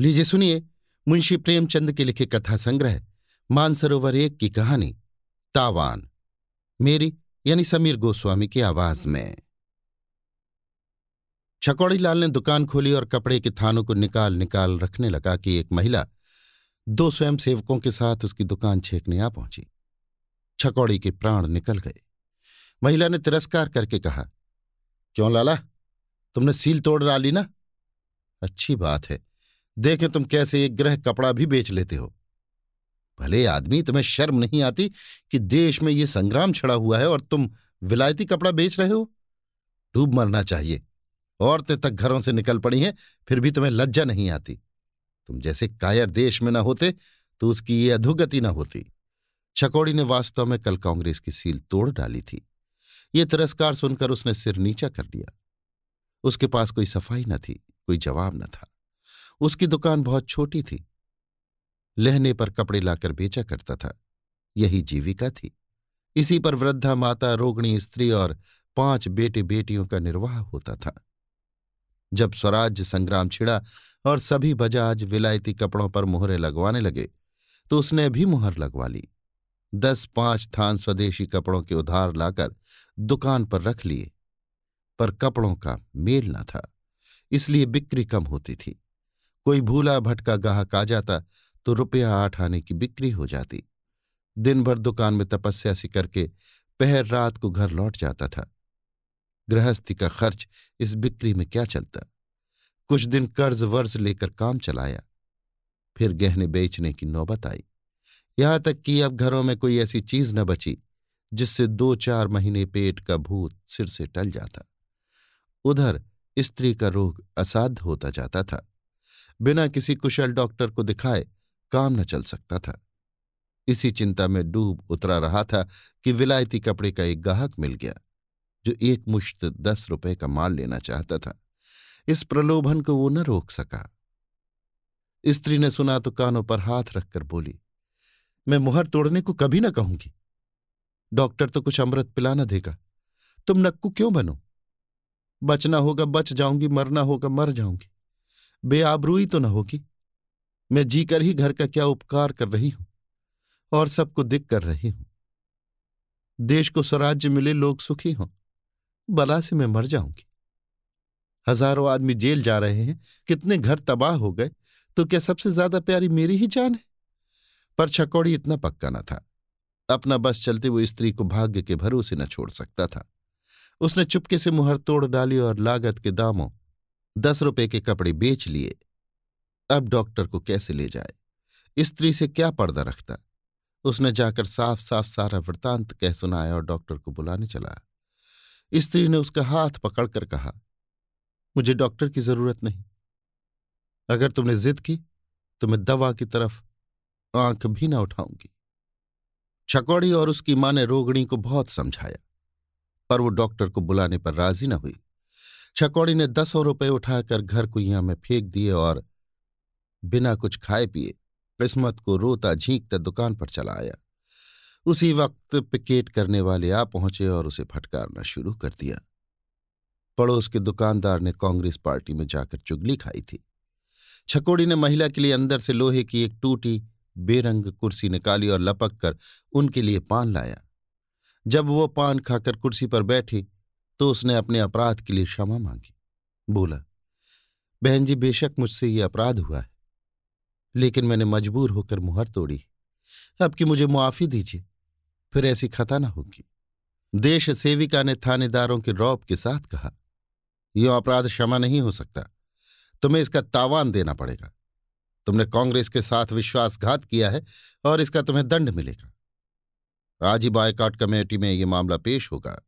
लीजिए सुनिए, मुंशी प्रेमचंद के लिखे कथा संग्रह, मानसरोवर एक की कहानी, तावान, मेरी यानी समीर गोस्वामी की आवाज़ में। छकौड़ी लाल ने दुकान खोली और कपड़े के थानों को निकाल निकाल रखने लगा कि एक महिला दो स्वयं सेवकों के साथ उसकी दुकान छेकने आ पहुँची। छकौड़ी के प्राण निकल गए। महिला ने तिरस्कार करके कहा, क्यों लाला? तुमने सील तोड़ डाली ना? अच्छी बात है। देखे तुम कैसे एक ग्रह कपड़ा भी बेच लेते हो। भले आदमी, तुम्हें शर्म नहीं आती कि देश में ये संग्राम छड़ा हुआ है और तुम विलायती कपड़ा बेच रहे हो? डूब मरना चाहिए। औरतें तक घरों से निकल पड़ी हैं, फिर भी तुम्हें लज्जा नहीं आती। तुम जैसे कायर देश में न होते तो उसकी ये अधोगति न होती। छकौड़ी ने वास्तव में कल कांग्रेस की सील तोड़ डाली थी। ये तिरस्कार सुनकर उसने सिर नीचा कर लिया उसके पास कोई सफ़ाई न थी, कोई जवाब न था। उसकी दुकान बहुत छोटी थी। लहने पर कपड़े लाकर बेचा करता था। यही जीविका थी। इसी पर वृद्धा माता, रोगणी, स्त्री और पाँच बेटे बेटियों का निर्वाह होता था। जब स्वराज्य संग्राम छिड़ा और सभी बजाज विलायती कपड़ों पर मुहरे लगवाने लगे तो उसने भी मुहर लगवा ली। दस पाँच थान स्वदेशी कपड़ों के उधार लाकर दुकान पर रख लिए। पर कपड़ों का मेल न था, इसलिए बिक्री कम होती थी। कोई भूला भटका गाहक आ जाता तो रुपया आठ आने की बिक्री हो जाती। दिन भर दुकान में तपस्या सी करके पहर रात को घर लौट जाता था। गृहस्थी का खर्च इस बिक्री में क्या चलता? कुछ दिन कर्ज वर्ज लेकर काम चलाया। फिर गहने बेचने की नौबत आई। यहाँ तक कि अब घरों में कोई ऐसी चीज़ न बची, जिससे दो चार महीने पेट का भूत सिर से टल जाता। उधर स्त्री का रोग असाध्य होता जाता था। बिना किसी कुशल डॉक्टर को दिखाए काम न चल सकता था। इसी चिंता में डूब उतरा रहा था कि विलायती कपड़े का एक गाहक मिल गया, जो एक मुश्त दस रुपए का माल लेना चाहता था। इस प्रलोभन को वो न रोक सका। स्त्री ने सुना तो कानों पर हाथ रखकर बोली, मैं मुहर तोड़ने को कभी ना कहूँगी। डॉक्टर तो कुछ अमृत पिलाना देगा। तुम नक्कू क्यों बनो? बचना होगा बच जाऊँगी, मरना होगा मर जाऊँगी। बेआबरूई तो न होगी। मैं जीकर ही घर का क्या उपकार कर रही हूँ और सबको दिख कर रही हूँ। देश को स्वराज्य मिले, लोग सुखी हों। बला से मैं मर जाऊँगी। हज़ारों आदमी जेल जा रहे हैं। कितने घर तबाह हो गए। तो क्या सबसे ज़्यादा प्यारी मेरी ही जान है? पर छकौड़ी इतना पक्का न था। अपना बस चलते वो स्त्री को भाग्य के भरोसे न छोड़ सकता था। उसने चुपके से मुहर तोड़ डाली और लागत के दामों दस रुपए के कपड़े बेच लिए। अब डॉक्टर को कैसे ले जाए? स्त्री से क्या पर्दा रखता? उसने जाकर साफ़ साफ़ सारा वृतांत कह सुनाया और डॉक्टर को बुलाने चला। स्त्री ने उसका हाथ पकड़कर कहा, मुझे डॉक्टर की ज़रूरत नहीं। अगर तुमने जिद की तो मैं दवा की तरफ़ आँख भी ना उठाऊँगी। छकौड़ी और उसकी माँ ने रोगणी को बहुत समझाया, पर वो डॉक्टर को बुलाने पर राज़ी न हुई। छकौड़ी ने दसों रुपए उठाकर घर कुइया में फेंक दिए और बिना कुछ खाए पिए किस्मत को रोता झींकता दुकान पर चला आया। उसी वक्त पिकेट करने वाले आ पहुँचे और उसे फटकारना शुरू कर दिया। पड़ोस के दुकानदार ने कांग्रेस पार्टी में जाकर चुगली खाई थी। छकोड़ी ने महिला के लिए अंदर से लोहे की एक टूटी, बेरंग कुर्सी निकाली और लपक कर उनके लिए पान लाया। जब वो पान खाकर कुर्सी पर बैठी तो उसने अपने अपराध के लिए क्षमा मांगी। बोला, बहन जी, बेशक मुझसे ये अपराध हुआ है, लेकिन मैंने मजबूर होकर मुहर तोड़ी। अब कि मुझे मुआफी दीजिए, फिर ऐसी खता ना होगी। देश सेविका ने थानेदारों के रौब के साथ कहा यह अपराध क्षमा नहीं हो सकता। तुम्हें इसका तावान देना पड़ेगा। तुमने कांग्रेस के साथ विश्वासघात किया है और इसका तुम्हें दंड मिलेगा। आज ही बायकाट कमेटी में यह मामला पेश होगा।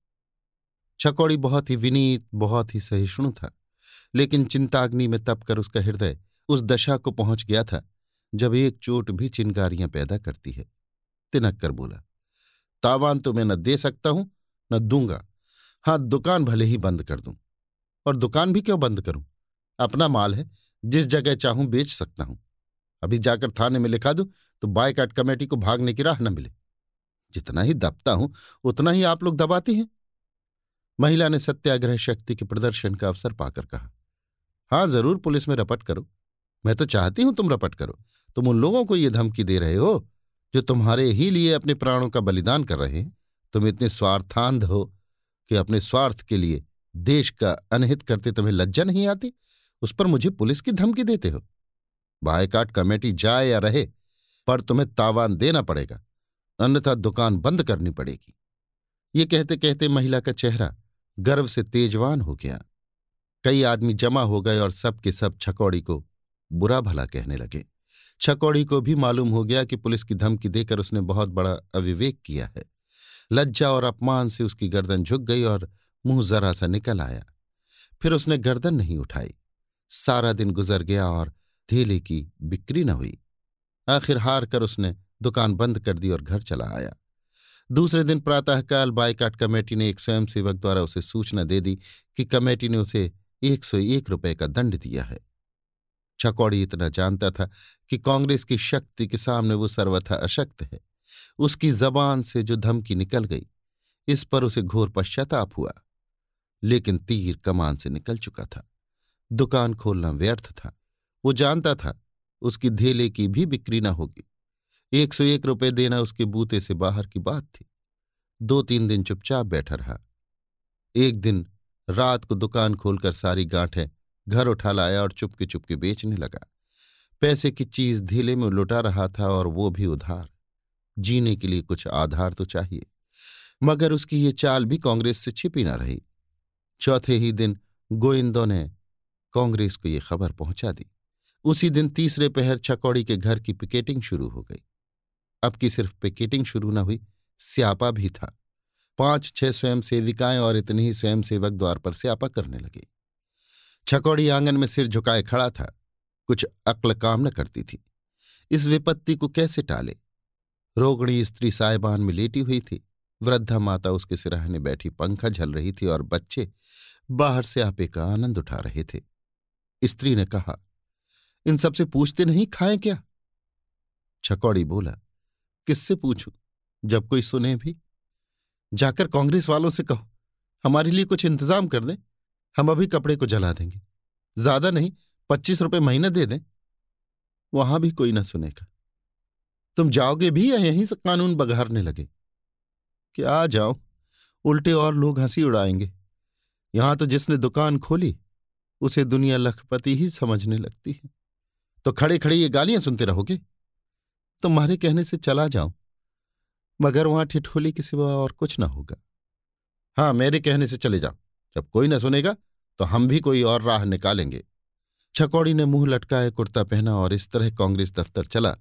छकौड़ी बहुत ही विनीत, बहुत ही सहिष्णु था। लेकिन चिंताग्नि में तप कर उसका हृदय उस दशा को पहुँच गया था, जब एक चोट भी चिनकारियाँ पैदा करती है। तिनक कर बोला, तावान तो मैं न दे सकता हूँ, न दूँगा। हाँ, दुकान भले ही बंद कर दूँ। और दुकान भी क्यों बंद करूँ? अपना माल है, जिस जगह चाहूँ बेच सकता हूँ। अभी जाकर थाने में लिखा दूँ तो बायकाट कमेटी को भागने की राह न मिले। जितना ही दबता हूँ, उतना ही आप लोग दबाती हैं। महिला ने सत्याग्रह शक्ति के प्रदर्शन का अवसर पाकर कहा, हाँ, ज़रूर पुलिस में रपट करो। मैं तो चाहती हूँ तुम रपट करो। तुम उन लोगों को ये धमकी दे रहे हो, जो तुम्हारे ही लिए अपने प्राणों का बलिदान कर रहे हैं। तुम इतने स्वार्थांध हो कि अपने स्वार्थ के लिए देश का अनहित करते तुम्हें लज्जा नहीं आती? उस पर मुझे पुलिस की धमकी देते हो। बायकाट कमेटी जाए या रहे, पर तुम्हें तावान देना पड़ेगा। अन्यथा दुकान बंद करनी पड़ेगी। ये कहते कहते महिला का चेहरा गर्व से तेजवान हो गया। कई आदमी जमा हो गए और सब के सब छकौड़ी को बुरा भला कहने लगे। छकौड़ी को भी मालूम हो गया कि पुलिस की धमकी देकर उसने बहुत बड़ा अविवेक किया है। लज्जा और अपमान से उसकी गर्दन झुक गई और मुँह जरा सा निकल आया। फिर उसने गर्दन नहीं उठाई। सारा दिन गुजर गया और थेले की बिक्री न हुई। आखिर हार कर उसने दुकान बंद कर दी और घर चला आया। दूसरे दिन प्रातःकाल बायकाट कमेटी ने एक स्वयंसेवक द्वारा उसे सूचना दे दी कि कमेटी ने उसे एक सौ एक रुपये का दंड दिया है। छकौड़ी इतना जानता था कि कांग्रेस की शक्ति के सामने वो सर्वथा अशक्त है। उसकी जबान से जो धमकी निकल गई, इस पर उसे घोर पश्चाताप हुआ। लेकिन तीर कमान से निकल चुका था। दुकान खोलना व्यर्थ था। वो जानता था, उसकी धेले की भी बिक्री न होगी। एक सौ एक रुपये देना उसके बूते से बाहर की बात थी। दो तीन दिन चुपचाप बैठा रहा। एक दिन रात को दुकान खोलकर सारी गांठें घर उठा लाया और चुपके चुपके बेचने लगा। पैसे की चीज़ धीले में लुटा रहा था और वो भी उधार। जीने के लिए कुछ आधार तो चाहिए, मगर उसकी ये चाल भी कांग्रेस से छिपी ना रही। चौथे ही दिन गोइंदो ने कांग्रेस को ये खबर पहुँचा दी। उसी दिन तीसरे पहर छकौड़ी के घर की पिकेटिंग शुरू हो गई। अब की सिर्फ़ पिकेटिंग शुरू न हुई, स्यापा भी था। पाँच, छह स्वयं सेविकाएँ और इतने ही स्वयंसेवक द्वार पर स्यापा करने लगे। छकौड़ी आँगन में सिर झुकाए खड़ा था, कुछ अक्ल काम न करती थी। इस विपत्ति को कैसे टाले? रोगणी स्त्री साहिबान में लेटी हुई थी। वृद्धा माता उसके सिराहने बैठी पंखा झल रही थी और बच्चे बाहर से आपे का आनंद उठा रहे थे। स्त्री ने कहा, इन सबसे पूछते नहीं खाए क्या? छकौड़ी बोला किससे पूछूँ? जब कोई सुने भी। जाकर कांग्रेस वालों से कहो, हमारे लिए कुछ इंतज़ाम कर दें, हम अभी कपड़े को जला देंगे। ज़्यादा नहीं, पच्चीस रुपए महीना दे दें। वहाँ भी कोई ना सुनेगा तुम जाओगे भी या यहीं से कानून बघारने लगे? क्या जाओ उल्टे और लोग हँसी उड़ाएँगे। यहाँ तो जिसने दुकान खोली, उसे दुनिया लखपति ही समझने लगती है। तो खड़े खड़े ये गालियाँ सुनते रहोगे? तुम्हारे कहने से चला जाऊँ, मगर वहाँ ठिठोली के सिवा और कुछ ना होगा। हाँ मेरे कहने से चले जाओ जब कोई ना सुनेगा तो हम भी कोई और राह निकालेंगे। छकौड़ी ने मुँह लटकाए, कुर्ता पहना और इस तरह कांग्रेस दफ्तर चला,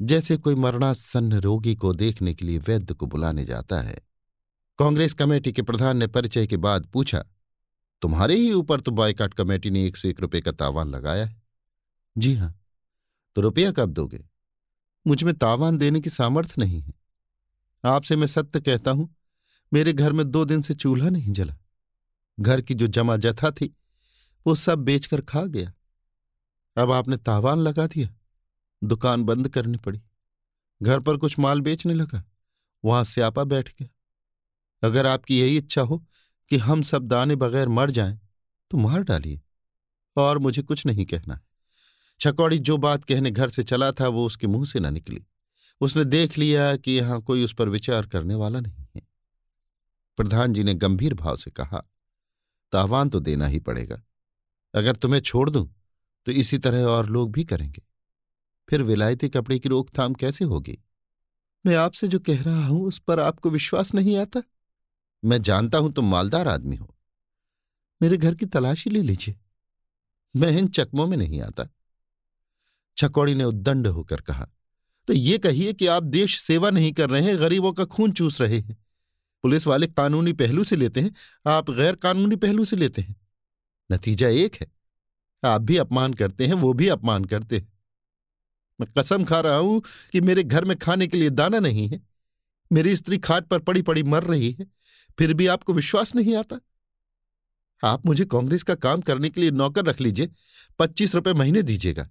जैसे कोई मरणासन्न रोगी को देखने के लिए वैद्य को बुलाने जाता है। कांग्रेस कमेटी के प्रधान ने परिचय के बाद पूछा, तुम्हारे ही ऊपर तो बॉयकाट कमेटी ने एक सौ एक रुपये का तावान लगाया है? जी हाँ। तो रुपया कब दोगे? मुझमें तावान देने की सामर्थ्य नहीं है। आपसे मैं सत्य कहता हूँ, मेरे घर में दो दिन से चूल्हा नहीं जला। घर की जो जमा जथा थी, वो सब बेचकर खा गया। अब आपने तावान लगा दिया। दुकान बंद करनी पड़ी। घर पर कुछ माल बेचने लगा। वहाँ स्यापा बैठ गया। अगर आपकी यही इच्छा हो कि हम सब दाने बगैर मर जाएँ तो मार डालिए। और मुझे कुछ नहीं कहना है। छकौड़ी जो बात कहने घर से चला था, वो उसके मुँह से न निकली। उसने देख लिया कि यहाँ कोई उस पर विचार करने वाला नहीं है। प्रधान जी ने गंभीर भाव से कहा तावान तो देना ही पड़ेगा। अगर तुम्हें छोड़ दूँ तो इसी तरह और लोग भी करेंगे। फिर विलायती कपड़े की रोकथाम कैसे होगी? मैं आपसे जो कह रहा हूँ, उस पर आपको विश्वास नहीं आता? मैं जानता हूँ तुम मालदार आदमी हो। मेरे घर की तलाशी ले लीजिए। मैं इन चकमों में नहीं आता। छकौड़ी ने उद्दंड होकर कहा तो ये कहिए कि आप देश सेवा नहीं कर रहे हैं, गरीबों का खून चूस रहे हैं। पुलिस वाले कानूनी पहलू से लेते हैं, आप गैर कानूनी पहलू से लेते हैं। नतीजा एक है, आप भी अपमान करते हैं, वो भी अपमान करते हैं। मैं कसम खा रहा हूँ कि मेरे घर में खाने के लिए दाना नहीं है, मेरी स्त्री खाट पर पड़ी पड़ी मर रही है, फिर भी आपको विश्वास नहीं आता। आप मुझे कांग्रेस का काम करने के लिए नौकर रख लीजिए, पच्चीस रुपए महीने दीजिएगा।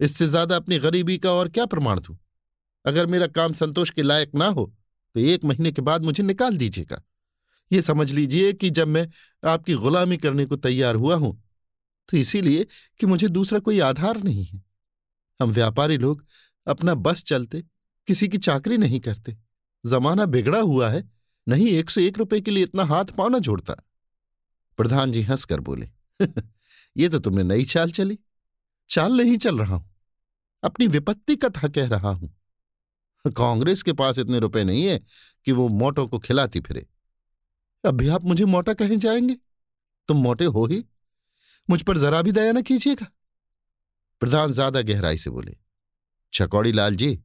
इससे ज़्यादा अपनी गरीबी का और क्या प्रमाण दू? अगर मेरा काम संतोष के लायक ना हो तो एक महीने के बाद मुझे निकाल दीजिएगा। ये समझ लीजिए कि जब मैं आपकी गुलामी करने को तैयार हुआ हूँ तो इसीलिए कि मुझे दूसरा कोई आधार नहीं है। हम व्यापारी लोग अपना बस चलते, किसी की चाकरी नहीं करते। जमाना बिगड़ा हुआ है, नहीं एक सौ एक रुपए के लिए इतना हाथ पाँव ना जोड़ता। प्रधान जी हंसकर बोले, ये तो तुमने नई चाल चली। चाल नहीं चल रहा हूँ। अपनी विपत्ति कथा कह रहा हूँ। कांग्रेस के पास इतने रुपए नहीं है कि वो मोटो को खिलाती फिरे। अभी आप मुझे मोटा कहें जाएँगे? तुम मोटे हो ही। मुझ पर जरा भी दया न कीजिएगा। प्रधान ज़्यादा गहराई से बोले चकौड़ी लाल जी,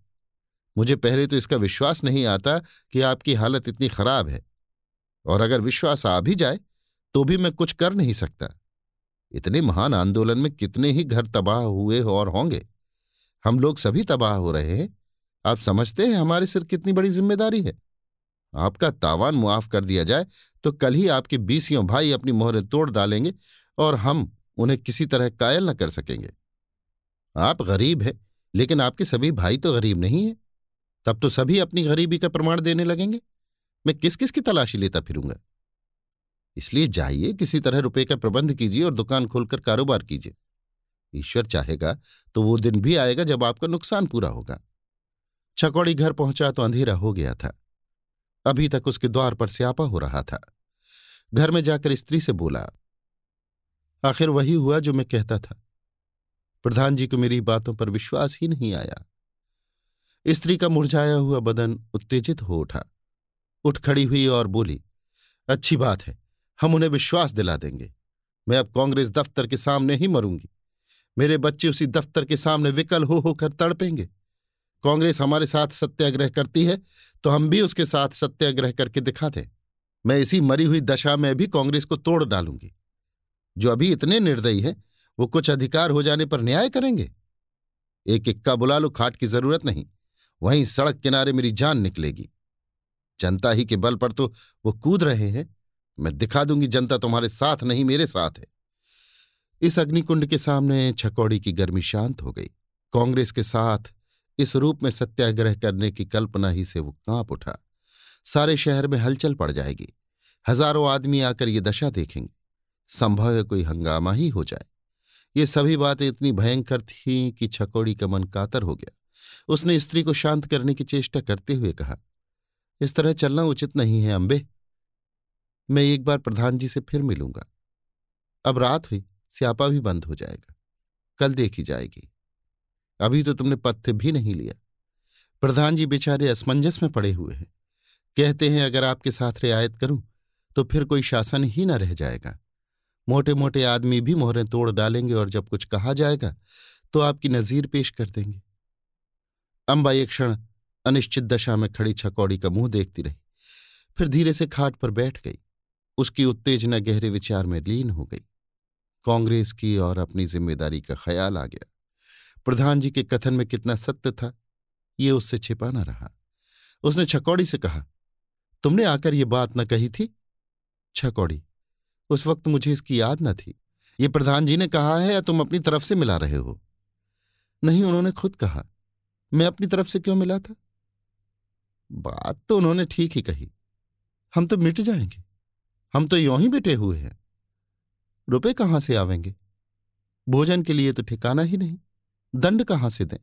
मुझे पहले तो इसका विश्वास नहीं आता कि आपकी हालत इतनी खराब है। और अगर विश्वास आ भी जाए तो भी मैं कुछ कर नहीं सकता। इतने महान आंदोलन में कितने ही घर तबाह हुए और होंगे। हम लोग सभी तबाह हो रहे हैं। आप समझते हैं हमारे सिर कितनी बड़ी ज़िम्मेदारी है। आपका तावान मुआफ कर दिया जाए तो कल ही आपके बीसियों भाई अपनी मोहरें तोड़ डालेंगे और हम उन्हें किसी तरह कायल न कर सकेंगे। आप गरीब हैं, लेकिन आपके सभी भाई तो गरीब नहीं हैं। तब तो सभी अपनी गरीबी का प्रमाण देने लगेंगे। मैं किस किस की तलाशी लेता फिरूँगा? इसलिए जाइए, किसी तरह रुपए का प्रबंध कीजिए और दुकान खोलकर कारोबार कीजिए। ईश्वर चाहेगा तो वो दिन भी आएगा जब आपका नुकसान पूरा होगा। छकौड़ी घर पहुँचा तो अंधेरा हो गया था। अभी तक उसके द्वार पर स्यापा हो रहा था। घर में जाकर स्त्री से बोला, आखिर वही हुआ जो मैं कहता था। प्रधान जी को मेरी बातों पर विश्वास ही नहीं आया। स्त्री का मुरझाया हुआ बदन उत्तेजित हो उठा। उठ खड़ी हुई और बोली, अच्छी बात है। हम उन्हें विश्वास दिला देंगे। मैं अब कांग्रेस दफ्तर के सामने ही मरूँगी। मेरे बच्चे उसी दफ्तर के सामने विकल हो होकर तड़पेंगे। कांग्रेस हमारे साथ सत्याग्रह करती है तो हम भी उसके साथ सत्याग्रह करके दिखा दें मैं इसी मरी हुई दशा में भी कांग्रेस को तोड़ डालूँगी। जो अभी इतने निर्दयी हैं, वो कुछ अधिकार हो जाने पर न्याय करेंगे। एक इक्का बुला लो, खाट की ज़रूरत नहीं। वहीं सड़क किनारे मेरी जान निकलेगी। जनता ही के बल पर तो वो कूद रहे हैं। मैं दिखा दूँगी, जनता तुम्हारे साथ नहीं, मेरे साथ है। इस अग्निकुंड के सामने छकौड़ी की गर्मी शांत हो गई। कांग्रेस के साथ इस रूप में सत्याग्रह करने की कल्पना ही से वो काँप उठा। सारे शहर में हलचल पड़ जाएगी। हज़ारों आदमी आकर ये दशा देखेंगे। संभव है कोई हंगामा ही हो जाए। ये सभी बातें इतनी भयंकर थीं कि छकौड़ी का मन कातर हो गया। उसने स्त्री को शांत करने की चेष्टा करते हुए कहा, इस तरह चलना उचित नहीं है अंबे मैं एक बार प्रधान जी से फिर मिलूँगा। अब रात हुई, स्यापा भी बंद हो जाएगा। कल देखी जाएगी। अभी तो तुमने पथ्य भी नहीं लिया। प्रधान जी बेचारे असमंजस में पड़े हुए हैं। कहते हैं, अगर आपके साथ रियायत करूँ तो फिर कोई शासन ही न रह जाएगा। मोटे मोटे आदमी भी मोहरें तोड़ डालेंगे और जब कुछ कहा जाएगा तो आपकी नजीर पेश कर देंगे। अंबा एक क्षण अनिश्चित दशा में खड़ी छकौड़ी का मुँह देखती रही। फिर धीरे से खाट पर बैठ गई। उसकी उत्तेजना गहरे विचार में लीन हो गई। कांग्रेस की और अपनी ज़िम्मेदारी का ख्याल आ गया। प्रधान जी के कथन में कितना सत्य था, ये उससे छिपा न रहा। उसने छकौड़ी से कहा, तुमने आकर ये बात न कही थी? छकौड़ी, उस वक्त मुझे इसकी याद न थी। ये प्रधान जी ने कहा है या तुम अपनी तरफ़ से मिला रहे हो? नहीं, उन्होंने खुद कहा। मैं अपनी तरफ़ से क्यों मिला था? बात तो उन्होंने ठीक ही कही। हम तो मिट जाएँगे। हम तो यों ही बिटे हुए हैं। रुपए कहाँ से आवेंगे? भोजन के लिए तो ठिकाना ही नहीं। दंड कहाँ से दें?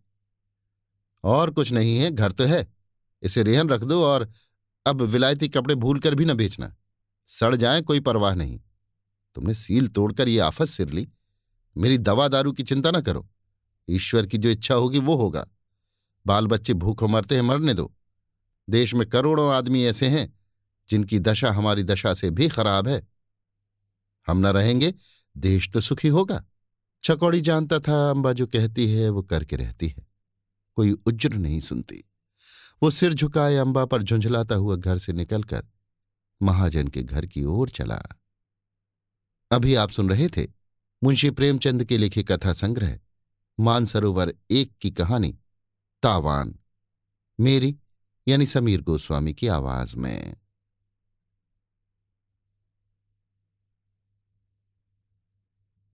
और कुछ नहीं है, घर तो है। इसे रेहन रख दो और अब विलायती कपड़े भूल कर भी न बेचना। सड़ जाए, कोई परवाह नहीं। तुमने सील तोड़कर ये आफत सिर ली। मेरी दवा दारू की चिंता न करो। ईश्वर की जो इच्छा होगी वो होगा। बाल बच्चे भूखों मरते हैं, मरने दो। देश में करोड़ों आदमी ऐसे हैं जिनकी दशा हमारी दशा से भी खराब है। हम न रहेंगे, देश तो सुखी होगा। छकौड़ी जानता था, अंबा जो कहती है, वो करके रहती है। कोई उज्र नहीं सुनती। वो सिर झुकाए अंबा पर झुंझलाता हुआ घर से निकलकर महाजन के घर की ओर चला। अभी आप सुन रहे थे मुंशी प्रेमचंद के लिखे कथा संग्रह, मानसरोवर एक की कहानी, तावान। मेरी यानी समीर गोस्वामी की आवाज़ में।